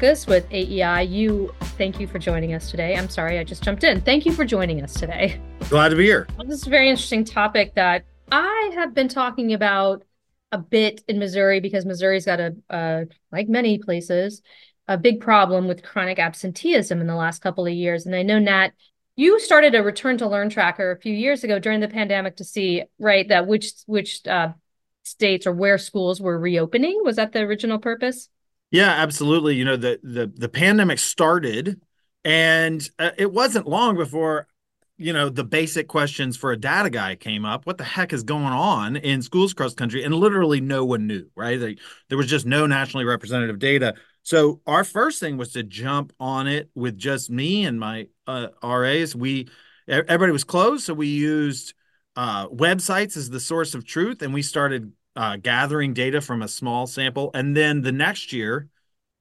With AEI. You, thank you for joining us today. I'm sorry, I just jumped in. Thank you for joining us today. Glad to be here. Well, this is a very interesting topic that I have been talking about a bit in Missouri because Missouri's got a, uh, like many places, a big problem with chronic absenteeism in the last couple of years. And I know Nat, you started a return to learn tracker a few years ago during the pandemic to see right that which which uh, states or where schools were reopening. Was that the original purpose? Yeah, absolutely. You know, the the the pandemic started and uh, it wasn't long before you know the basic questions for a data guy came up. What the heck is going on in schools across country? And literally no one knew right? Like, there was just no nationally representative data. So our first thing was to jump on it with just me and my uh, RAs we everybody was closed so we used uh, websites as the source of truth and we started uh, gathering data from a small sample. And then the next year,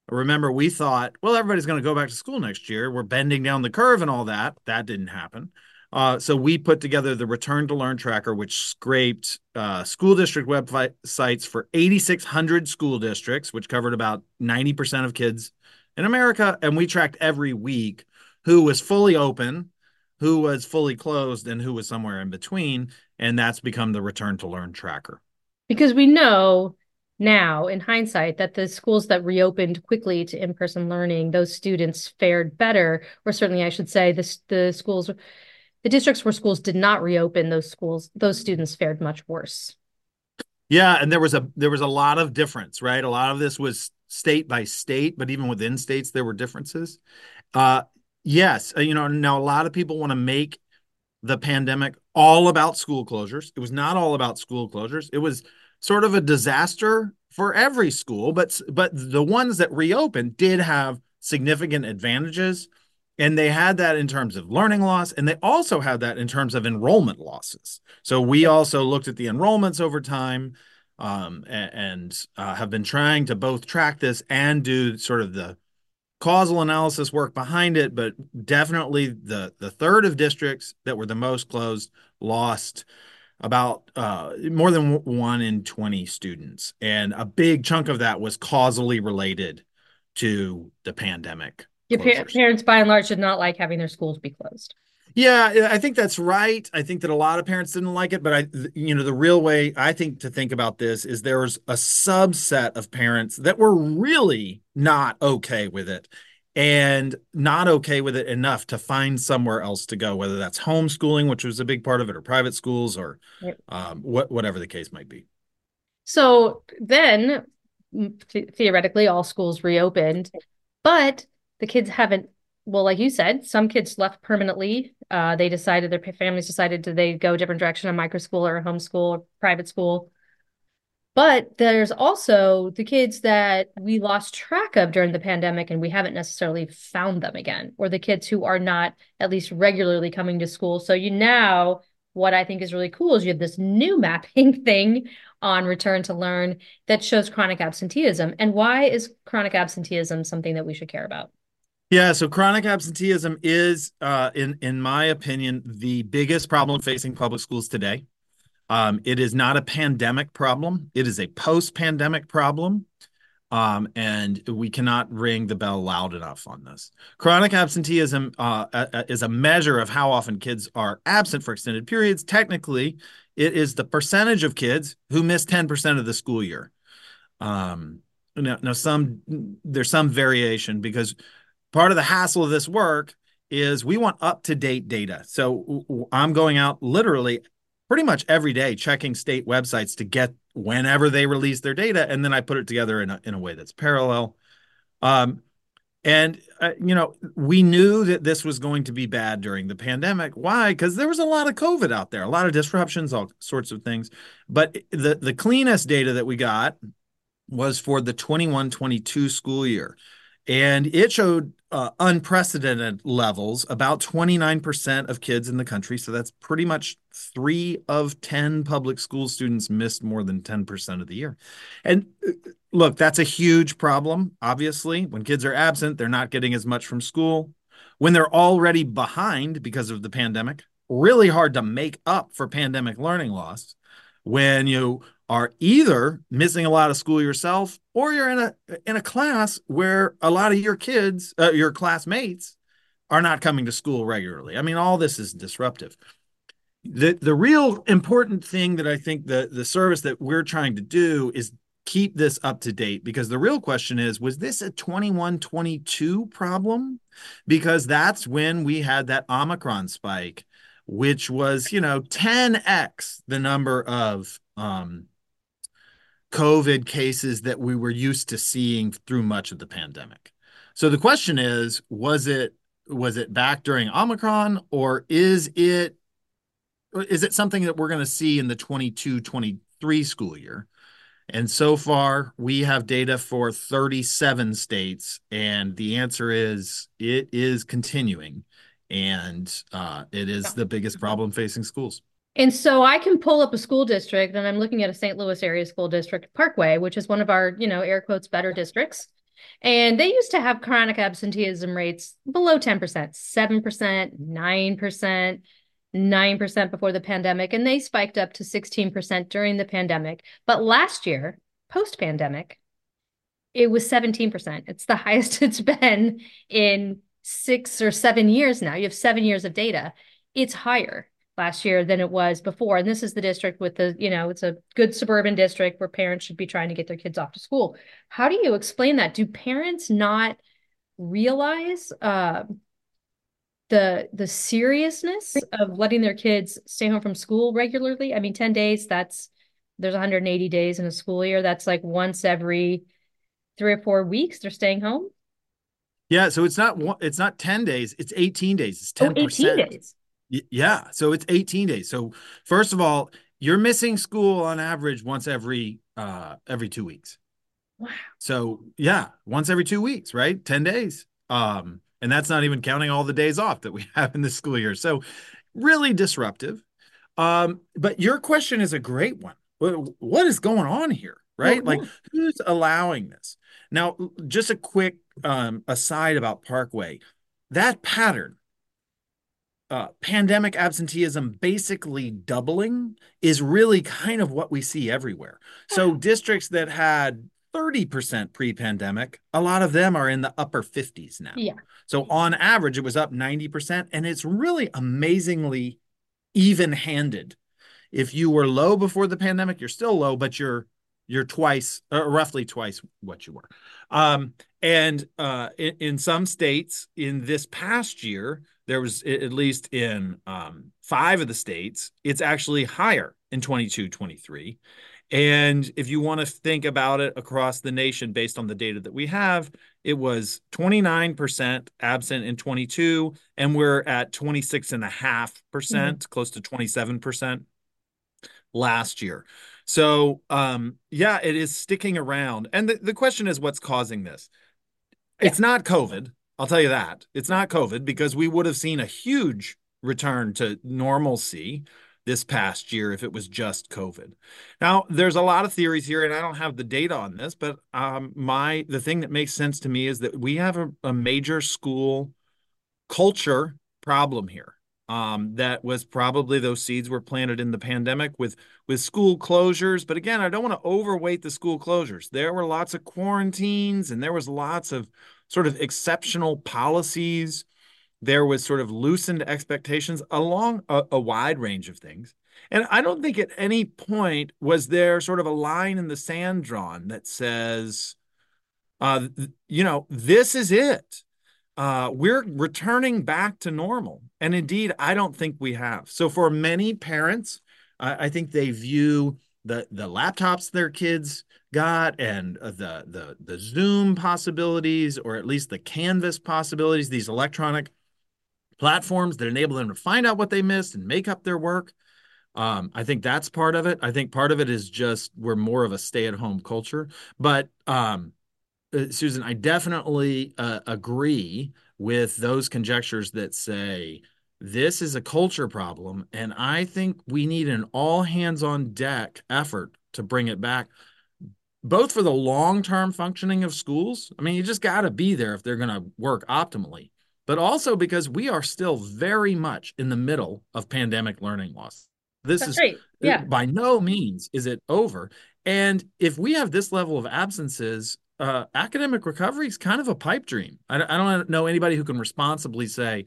remember, we thought, well, everybody's going to go back to school next year. We're bending down the curve and all that. That didn't happen. Uh, so we put together the Return to Learn tracker, which scraped uh, school district websites for 8,600 school districts, which covered about 90% of kids in America. And we tracked every week who was fully open, who was fully closed, and who was somewhere in between. And that's become the Return to Learn tracker because we know now in hindsight that the schools that reopened quickly to in-person learning those students fared better or certainly i should say the, the schools the districts where schools did not reopen those schools those students fared much worse. Yeah and there was a there was a lot of difference right? A lot of this was state by state but even within states there were differences. Uh yes uh, you know now a lot of people want to make the pandemic all about school closures. It was not all about school closures. It was sort of a disaster for every school, but but the ones that reopened did have significant advantages. And they had that in terms of learning loss, and they also had that in terms of enrollment losses. So we also looked at the enrollments over time um, and, and uh, have been trying to both track this and do sort of the causal analysis work behind it. But definitely the the third of districts that were the most closed lost about uh, more than one in 20 students. And a big chunk of that was causally related to the pandemic. Your pa- parents, by and large, did not like having their schools be closed. Yeah, I think that's right. I think that a lot of parents didn't like it, but I, you know, the real way I think to think about this is there was a subset of parents that were really not okay with it and not okay with it enough to find somewhere else to go, whether that's homeschooling, which was a big part of it, or private schools, or um, what, whatever the case might be. So then, th- theoretically, all schools reopened, but the kids haven't. Well, like you said, some kids left permanently. Uh, they decided their families decided do they go a different direction, a micro school or a homeschool or private school. But there's also the kids that we lost track of during the pandemic and we haven't necessarily found them again, or the kids who are not at least regularly coming to school. So you now, what I think is really cool is you have this new mapping thing on return to learn that shows chronic absenteeism. And why is chronic absenteeism something that we should care about? Yeah, so chronic absenteeism is, uh, in in my opinion, the biggest problem facing public schools today. Um, it is not a pandemic problem. It is a post-pandemic problem. Um, and we cannot ring the bell loud enough on this. Chronic absenteeism uh, is a measure of how often kids are absent for extended periods. Technically, it is the percentage of kids who miss 10% of the school year. Um, now, now, some there's some variation because part of the hassle of this work is we want up to date data. So I'm going out literally pretty much every day checking state websites to get whenever they release their data and then i put it together in a, in a way that's parallel. Um, and uh, you know we knew that this was going to be bad during the pandemic. Why? Because there was a lot of covid out there a lot of disruptions all sorts of things. But the the cleanest data that we got was for the 21-22 school year and it showed uh, unprecedented levels about 29% of kids in the country. So that's pretty much 3 of 10 public school students missed more than 10% of the year. And uh, look that's a huge problem obviously. When kids are absent they're not getting as much from school. When they're already behind because of the pandemic really hard to make up for pandemic learning loss. When you are either missing a lot of school yourself or you're in a in a class where a lot of your kids uh, your classmates are not coming to school regularly. I mean all this is disruptive. The the real important thing that i think the the service that we're trying to do is keep this up to date because the real question is was this a 21 22 problem? Because that's when we had that omicron spike which was you know 10x the number of um, COVID cases that we were used to seeing through much of the pandemic. So the question is, was it was it back during Omicron or is it is it something that we're going to see in the 22-23 school year? And so far, we have data for 37 states, and the answer is it is continuing, and uh, it is the biggest problem facing schools. And so I can pull up a school district and I'm looking at a St. Louis area school district, Parkway, which is one of our, you know, air quotes better districts. And they used to have chronic absenteeism rates below 10%, 7%, 9%, 9% before the pandemic. And they spiked up to 16% during the pandemic. But last year, post pandemic, it was 17%. It's the highest it's been in six or seven years now. You have seven years of data. It's higher last year than it was before. And this is the district with the, you know, it's a good suburban district where parents should be trying to get their kids off to school. How do you explain that? Do parents not realize uh, the the seriousness of letting their kids stay home from school regularly? I mean, 10 days, that's there's 180 days in a school year. That's like once every three or four weeks they're staying home. Yeah, so it's not it's not 10 days, it's 18 days. It's 10%. Oh, 18 days. Yeah. So it's 18 days. So first of all, you're missing school on average once every uh every two weeks. Wow. So yeah, once every two weeks, right? 10 days. Um, and that's not even counting all the days off that we have in the school year. So really disruptive. Um, but your question is a great one. What is going on here? Right? Like who's allowing this? Now, just a quick um aside about Parkway. That pattern uh, pandemic absenteeism basically doubling is really kind of what we see everywhere. So districts that had 30% pre-pandemic, a lot of them are in the upper 50s now. Yeah. So on average, it was up 90%, and it's really amazingly even-handed. If you were low before the pandemic, you're still low, but you're you're twice, uh, roughly twice what you were. Um, and uh, in, in some states, in this past year, there was at least in um, five of the states, it's actually higher in 22, 23. And if you want to think about it across the nation based on the data that we have, it was 29% absent in 22, and we're at 26.5%, mm-hmm. close to 27% last year. So, um, yeah, it is sticking around. And the, the question is what's causing this? Yeah. It's not COVID. I'll tell you that. It's not COVID because we would have seen a huge return to normalcy this past year if it was just COVID. Now, there's a lot of theories here, and I don't have the data on this, but um, my the thing that makes sense to me is that we have a, a major school culture problem here. Um, that was probably those seeds were planted in the pandemic with with school closures. But again, I don't want to overweight the school closures. There were lots of quarantines, and there was lots of sort of exceptional policies. There was sort of loosened expectations along a, a wide range of things. And I don't think at any point was there sort of a line in the sand drawn that says, uh, you know, this is it. Uh, we're returning back to normal. And indeed, I don't think we have. So for many parents, I, I think they view the the laptops their kids got and uh, the the the Zoom possibilities or at least the Canvas possibilities, these electronic platforms that enable them to find out what they missed and make up their work. Um, I think that's part of it. I think part of it is just we're more of a stay-at-home culture. But um, uh, Susan, I definitely uh, agree with those conjectures that say this is a culture problem, and I think we need an all hands on deck effort to bring it back both for the long term functioning of schools. I mean, you just got to be there if they're going to work optimally, but also because we are still very much in the middle of pandemic learning loss. This That's is right. Yeah. by no means is it over. And if we have this level of absences, uh, academic recovery is kind of a pipe dream. I, I don't know anybody who can responsibly say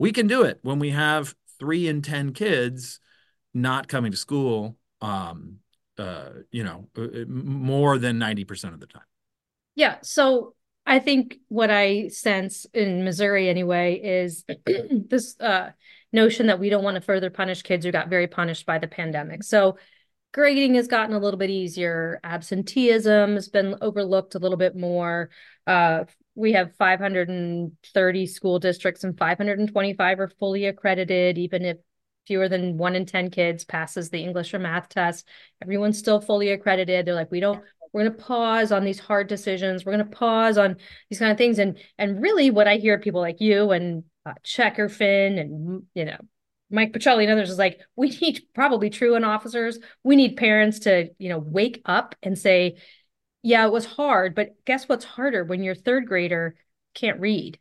we can do it when we have three in ten kids not coming to school. Um, uh, you know, uh, uh, more than ninety percent of the time. Yeah. So I think what I sense in Missouri anyway is this uh, notion that we don't want to further punish kids who got very punished by the pandemic. So grading has gotten a little bit easier. Absenteeism has been overlooked a little bit more. Uh, we have 530 school districts and 525 are fully accredited, even if fewer than one in 10 kids passes the English or math test. Everyone's still fully accredited. They're like, we don't, we're going to pause on these hard decisions. We're going to pause on these kind of things. And, and really what I hear people like you and uh, Checker Finn and, you know, Mike Petrilli and others is like, we need probably truant officers. We need parents to, you know, wake up and say, yeah, it was hard, but guess what's harder? When your third grader can't read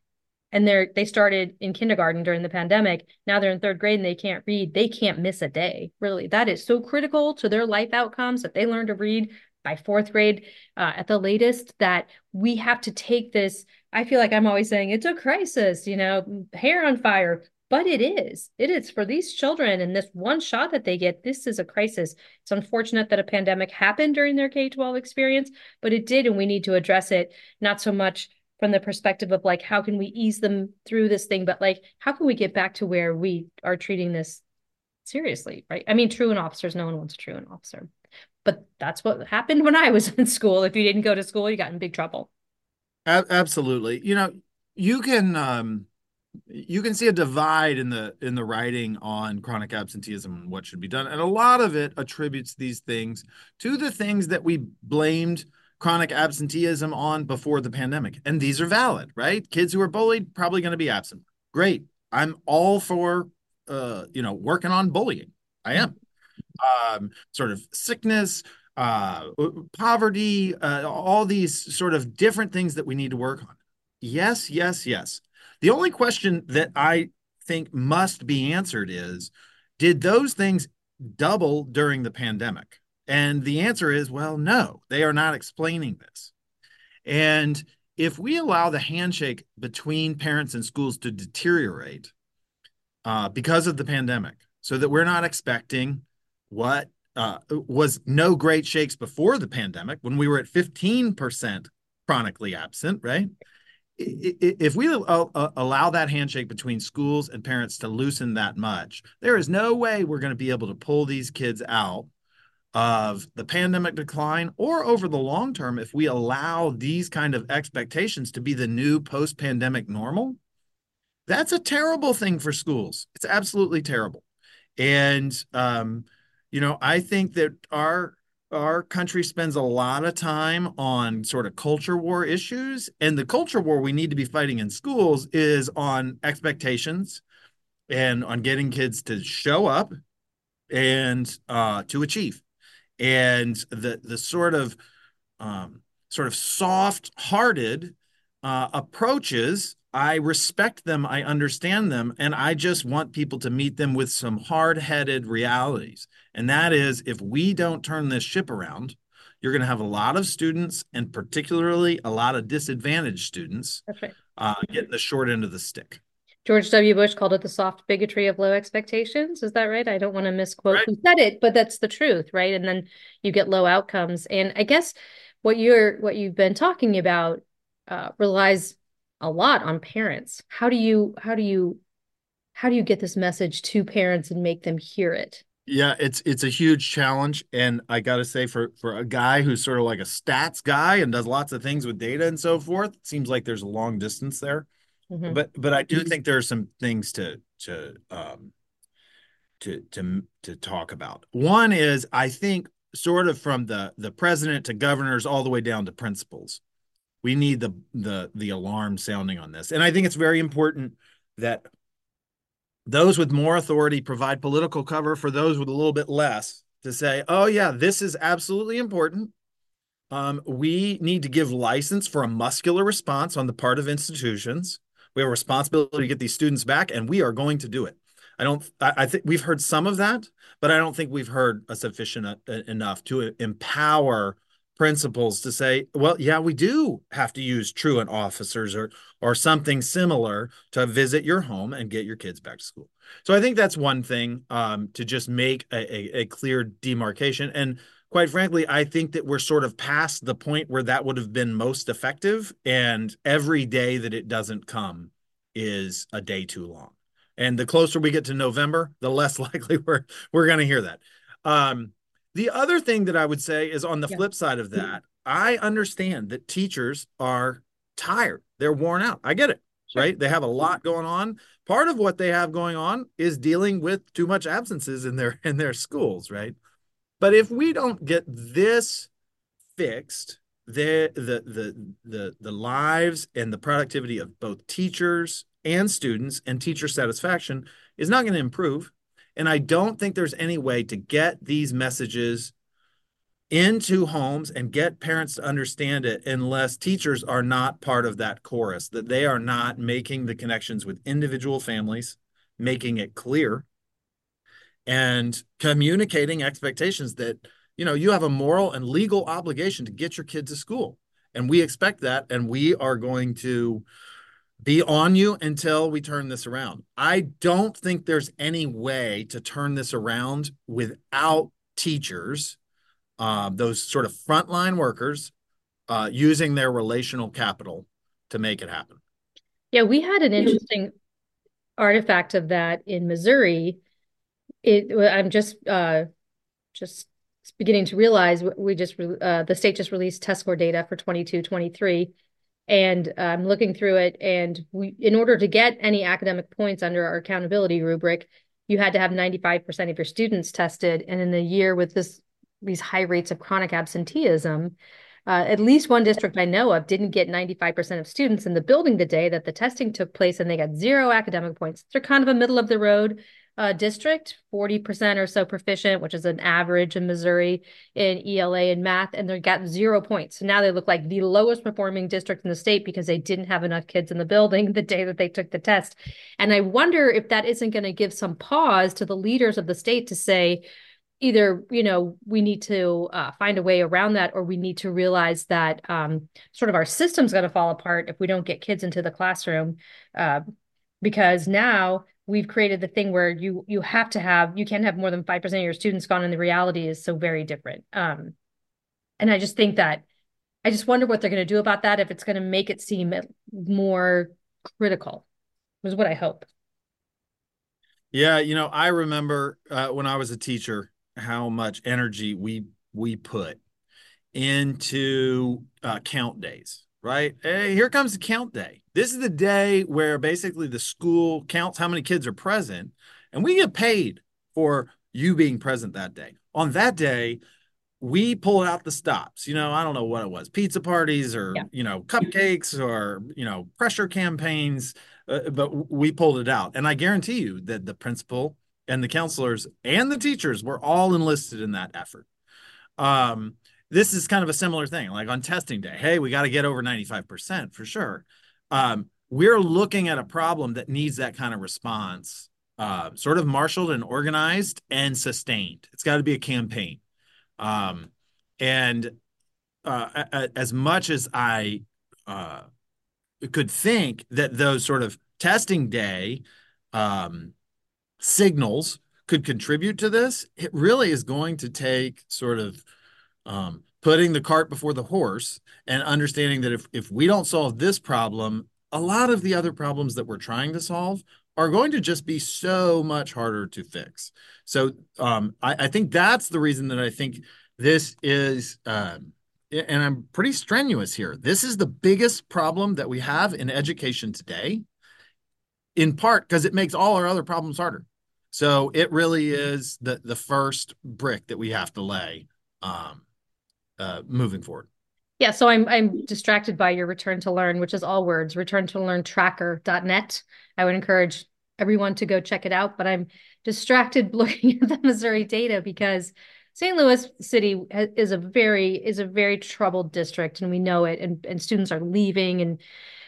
and they're they started in kindergarten during the pandemic now they're in third grade and they can't read they can't miss a day really. That is so critical to their life outcomes that they learn to read by fourth grade uh, at the latest that we have to take this i feel like i'm always saying it's a crisis you know hair on fire but it is. It is for these children and this one shot that they get. This is a crisis. It's unfortunate that a pandemic happened during their K 12 experience, but it did. And we need to address it not so much from the perspective of like, how can we ease them through this thing, but like, how can we get back to where we are treating this seriously, right? I mean, truant officers, no one wants a truant officer. But that's what happened when I was in school. If you didn't go to school, you got in big trouble. Absolutely. You know, you can um you can see a divide in the in the writing on chronic absenteeism and what should be done. And a lot of it attributes these things to the things that we blamed chronic absenteeism on before the pandemic. And these are valid right? Kids who are bullied probably going to be absent. Great. I'm all for uh you know working on bullying. I am. Um sort of sickness uh poverty uh, all these sort of different things that we need to work on. Yes yes yes the only question that I think must be answered is did those things double during the pandemic? And the answer is well, no, they are not explaining this. And if we allow the handshake between parents and schools to deteriorate uh, because of the pandemic, so that we're not expecting what uh, was no great shakes before the pandemic when we were at 15% chronically absent, right? If we allow that handshake between schools and parents to loosen that much, there is no way we're going to be able to pull these kids out of the pandemic decline or over the long term if we allow these kind of expectations to be the new post-pandemic normal. That's a terrible thing for schools. It's absolutely terrible. And um, you know i think that our our country spends a lot of time on sort of culture war issues and the culture war we need to be fighting in schools is on expectations and on getting kids to show up and uh, to achieve. And the the sort of um, sort of soft hearted uh, approaches I respect them, I understand them, and I just want people to meet them with some hard headed realities. And that is if we don't turn this ship around, you're going to have a lot of students, and particularly a lot of disadvantaged students, right. uh, getting the short end of the stick. George W. Bush called it the soft bigotry of low expectations. Is that right? I don't want to misquote right. who said it, but that's the truth, right? And then you get low outcomes. And I guess what you're what you've been talking about uh, relies a lot on parents. How do you how do you how do you get this message to parents and make them hear it? Yeah, it's it's a huge challenge, and I got to say, for for a guy who's sort of like a stats guy and does lots of things with data and so forth, seems like there's a long distance there. Mm-hmm. But but I do think there are some things to to um to to to talk about. One is I think sort of from the the president to governors all the way down to principals we need the the the alarm sounding on this. And i think it's very important that those with more authority provide political cover for those with a little bit less to say oh yeah this is absolutely important. Um, we need to give license for a muscular response on the part of institutions. We have a responsibility to get these students back and we are going to do it. I don't. I, I think we've heard some of that, but I don't think we've heard a sufficient uh, enough to empower principals to say, well, yeah, we do have to use truant officers or or something similar to visit your home and get your kids back to school. So I think that's one thing um, to just make a, a, a clear demarcation. And quite frankly, I think that we're sort of past the point where that would have been most effective. And every day that it doesn't come is a day too long. And the closer we get to November, the less likely we're we're going to hear that. Um, the other thing that I would say is on the yeah. flip side of that, I understand that teachers are tired. They're worn out. I get it. Sure. Right? They have a lot going on. Part of what they have going on is dealing with too much absences in their in their schools, right? But if we don't get this fixed, the the the the the lives and the productivity of both teachers and students and teacher satisfaction is not going to improve and I don't think there's any way to get these messages into homes and get parents to understand it unless teachers are not part of that chorus, that they are not making the connections with individual families, making it clear, and communicating expectations that, you know, you have a moral and legal obligation to get your kid to school. And we expect that. And we are going to be on you until we turn this around. I don't think there's any way to turn this around without teachers, uh, those sort of frontline workers, uh, using their relational capital to make it happen. Yeah, we had an interesting artifact of that in Missouri. It, I'm just uh, just beginning to realize we just uh, the state just released test score data for 22 23 and I'm looking through it. And we, in order to get any academic points under our accountability rubric, you had to have 95% of your students tested. And in the year with this these high rates of chronic absenteeism, uh, at least one district I know of didn't get 95% of students in the building the day that the testing took place, and they got zero academic points. They're kind of a middle of the road uh, district, 40% or so proficient, which is an average in Missouri in ELA and math, and they got zero points. So now they look like the lowest performing district in the state because they didn't have enough kids in the building the day that they took the test. And I wonder if that isn't going to give some pause to the leaders of the state to say, either you know we need to uh, find a way around that or we need to realize that um, sort of our system's going to fall apart if we don't get kids into the classroom uh, because now we've created the thing where you you have to have you can't have more than 5% of your students gone and the reality is so very different. Um and i just think that i just wonder what they're going to do about that if it's going to make it seem more critical was what i hope. Yeah you know i remember uh, when i was a teacher how much energy we we put into uh, count days right hey here comes the count day this is the day where basically the school counts how many kids are present, and we get paid for you being present that day. On that day, we pulled out the stops. You know, I don't know what it was pizza parties or, yeah. you know, cupcakes or, you know, pressure campaigns, uh, but we pulled it out. And I guarantee you that the principal and the counselors and the teachers were all enlisted in that effort. Um, this is kind of a similar thing like on testing day. Hey, we got to get over 95% for sure um, we're looking at a problem that needs that kind of response, uh, sort of marshaled and organized and sustained. It's got to be a campaign. Um, and uh, as much as I uh, could think that those sort of testing day um, signals could contribute to this, it really is going to take sort of um, putting the cart before the horse and understanding that if, if we don't solve this problem, a lot of the other problems that we're trying to solve are going to just be so much harder to fix. So um, I, I, think that's the reason that I think this is, um, and I'm pretty strenuous here. This is the biggest problem that we have in education today, in part because it makes all our other problems harder. So it really is the the first brick that we have to lay um, uh, moving forward. Yeah, so I'm I'm distracted by your return to learn, which is all words, return to learn tracker.net. I would encourage everyone to go check it out, but I'm distracted looking at the Missouri data because St. Louis City is a very is a very troubled district and we know it and and students are leaving and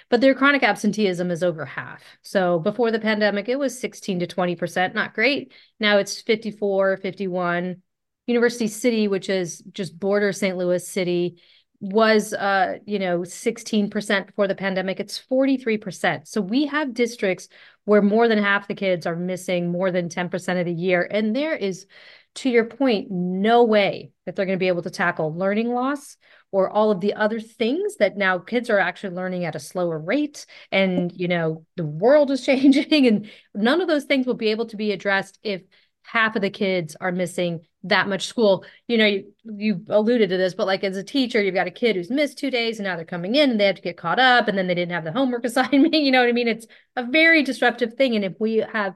but their chronic absenteeism is over half. So before the pandemic, it was 16 to 20%, not great. Now it's 54, 51. University City, which is just border St. Louis City, was uh you know 16% before the pandemic it's 43% so we have districts where more than half the kids are missing more than 10% of the year and there is to your point no way that they're going to be able to tackle learning loss or all of the other things that now kids are actually learning at a slower rate and you know the world is changing and none of those things will be able to be addressed if half of the kids are missing that much school. You know, you, you alluded to this, but like as a teacher, you've got a kid who's missed two days and now they're coming in and they have to get caught up and then they didn't have the homework assignment. You know what I mean? It's a very disruptive thing. And if we have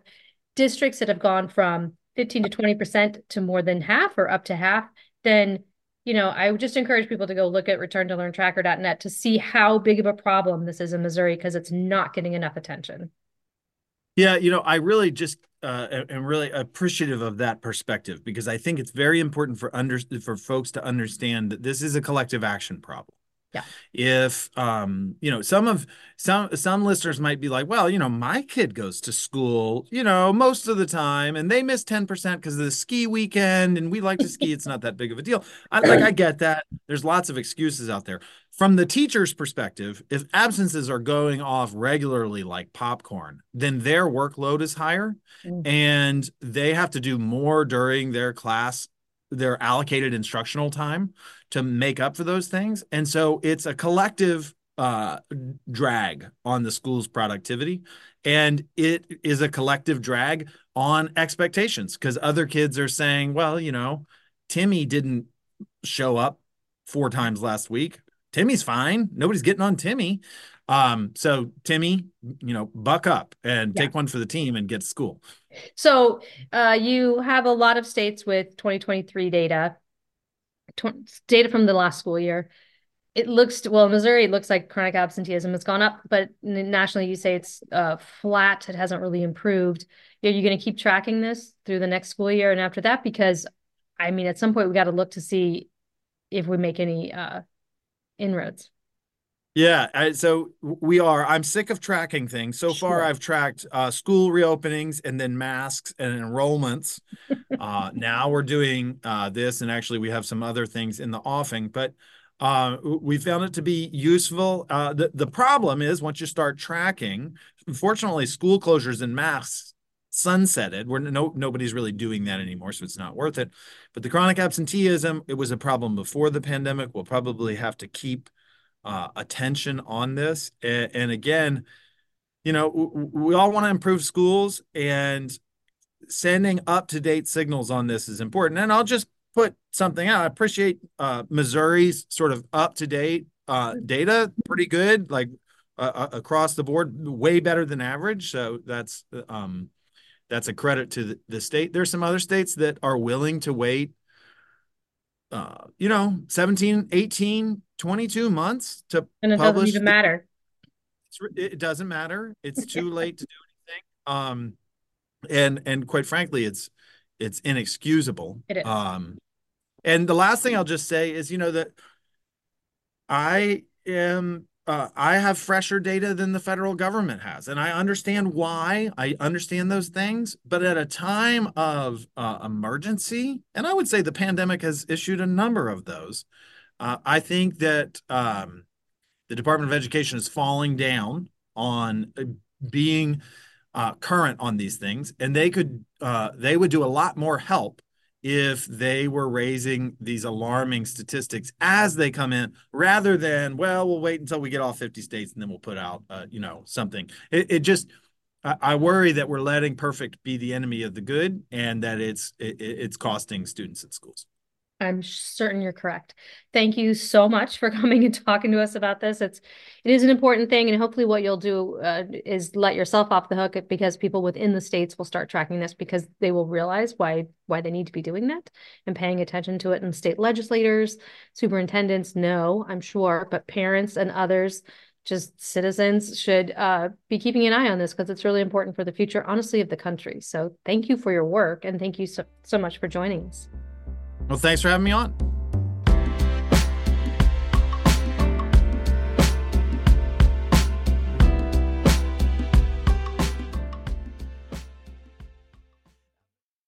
districts that have gone from 15 to 20% to more than half or up to half, then you know, I would just encourage people to go look at return to learn tracker.net to see how big of a problem this is in Missouri because it's not getting enough attention. Yeah, you know, I really just uh, am really appreciative of that perspective because I think it's very important for under for folks to understand that this is a collective action problem. Yeah. If um, you know, some of some some listeners might be like, well, you know, my kid goes to school, you know, most of the time, and they miss 10% because of the ski weekend, and we like to ski. It's not that big of a deal. I like I get that. There's lots of excuses out there. From the teacher's perspective, if absences are going off regularly like popcorn, then their workload is higher mm-hmm. and they have to do more during their class their allocated instructional time to make up for those things. And so it's a collective uh, drag on the school's productivity. And it is a collective drag on expectations because other kids are saying, well, you know, Timmy didn't show up four times last week. Timmy's fine. Nobody's getting on Timmy. Um, so Timmy, you know, buck up and yeah. take one for the team and get to school. So uh, you have a lot of states with 2023 data, tw- data from the last school year. It looks well, Missouri. It looks like chronic absenteeism has gone up, but nationally, you say it's uh, flat. It hasn't really improved. Are you going to keep tracking this through the next school year and after that? Because, I mean, at some point, we got to look to see if we make any uh, inroads. Yeah, I, so we are. I'm sick of tracking things. So far, I've tracked uh, school reopenings and then masks and enrollments. uh, now we're doing uh, this, and actually, we have some other things in the offing. But uh, we found it to be useful. Uh, the the problem is once you start tracking, unfortunately, school closures and masks sunsetted. We're no nobody's really doing that anymore, so it's not worth it. But the chronic absenteeism, it was a problem before the pandemic. We'll probably have to keep uh, attention on this. And, and again, you know, we all want to improve schools and sending up to date signals on this is important. And I'll just put something out. I appreciate uh, Missouri's sort of up to date uh, data, pretty good, like uh, uh, across the board, way better than average. So that's um, that's a credit to the, the state. There's some other states that are willing to wait uh, you know, 17, 18, 22 months to and it doesn't even matter. It doesn't matter. It's too late to do anything. Um, and and quite frankly, it's it's inexcusable. It is. Um, and the last thing I'll just say is, you know, that I am uh, I have fresher data than the federal government has, and I understand why. I understand those things, but at a time of uh, emergency, and I would say the pandemic has issued a number of those. Uh, I think that um, the Department of Education is falling down on uh, being uh, current on these things, and they could uh, they would do a lot more help if they were raising these alarming statistics as they come in rather than well we'll wait until we get all 50 states and then we'll put out uh, you know something. It, it just I, I, worry that we're letting perfect be the enemy of the good and that it's it, it's costing students at schools I'm certain you're correct. Thank you so much for coming and talking to us about this. It's it is an important thing, and hopefully, what you'll do uh, is let yourself off the hook because people within the states will start tracking this because they will realize why why they need to be doing that and paying attention to it. And state legislators, superintendents know, I'm sure, but parents and others, just citizens, should uh, be keeping an eye on this because it's really important for the future, honestly, of the country. So, thank you for your work, and thank you so so much for joining us. Well, thanks for having me on.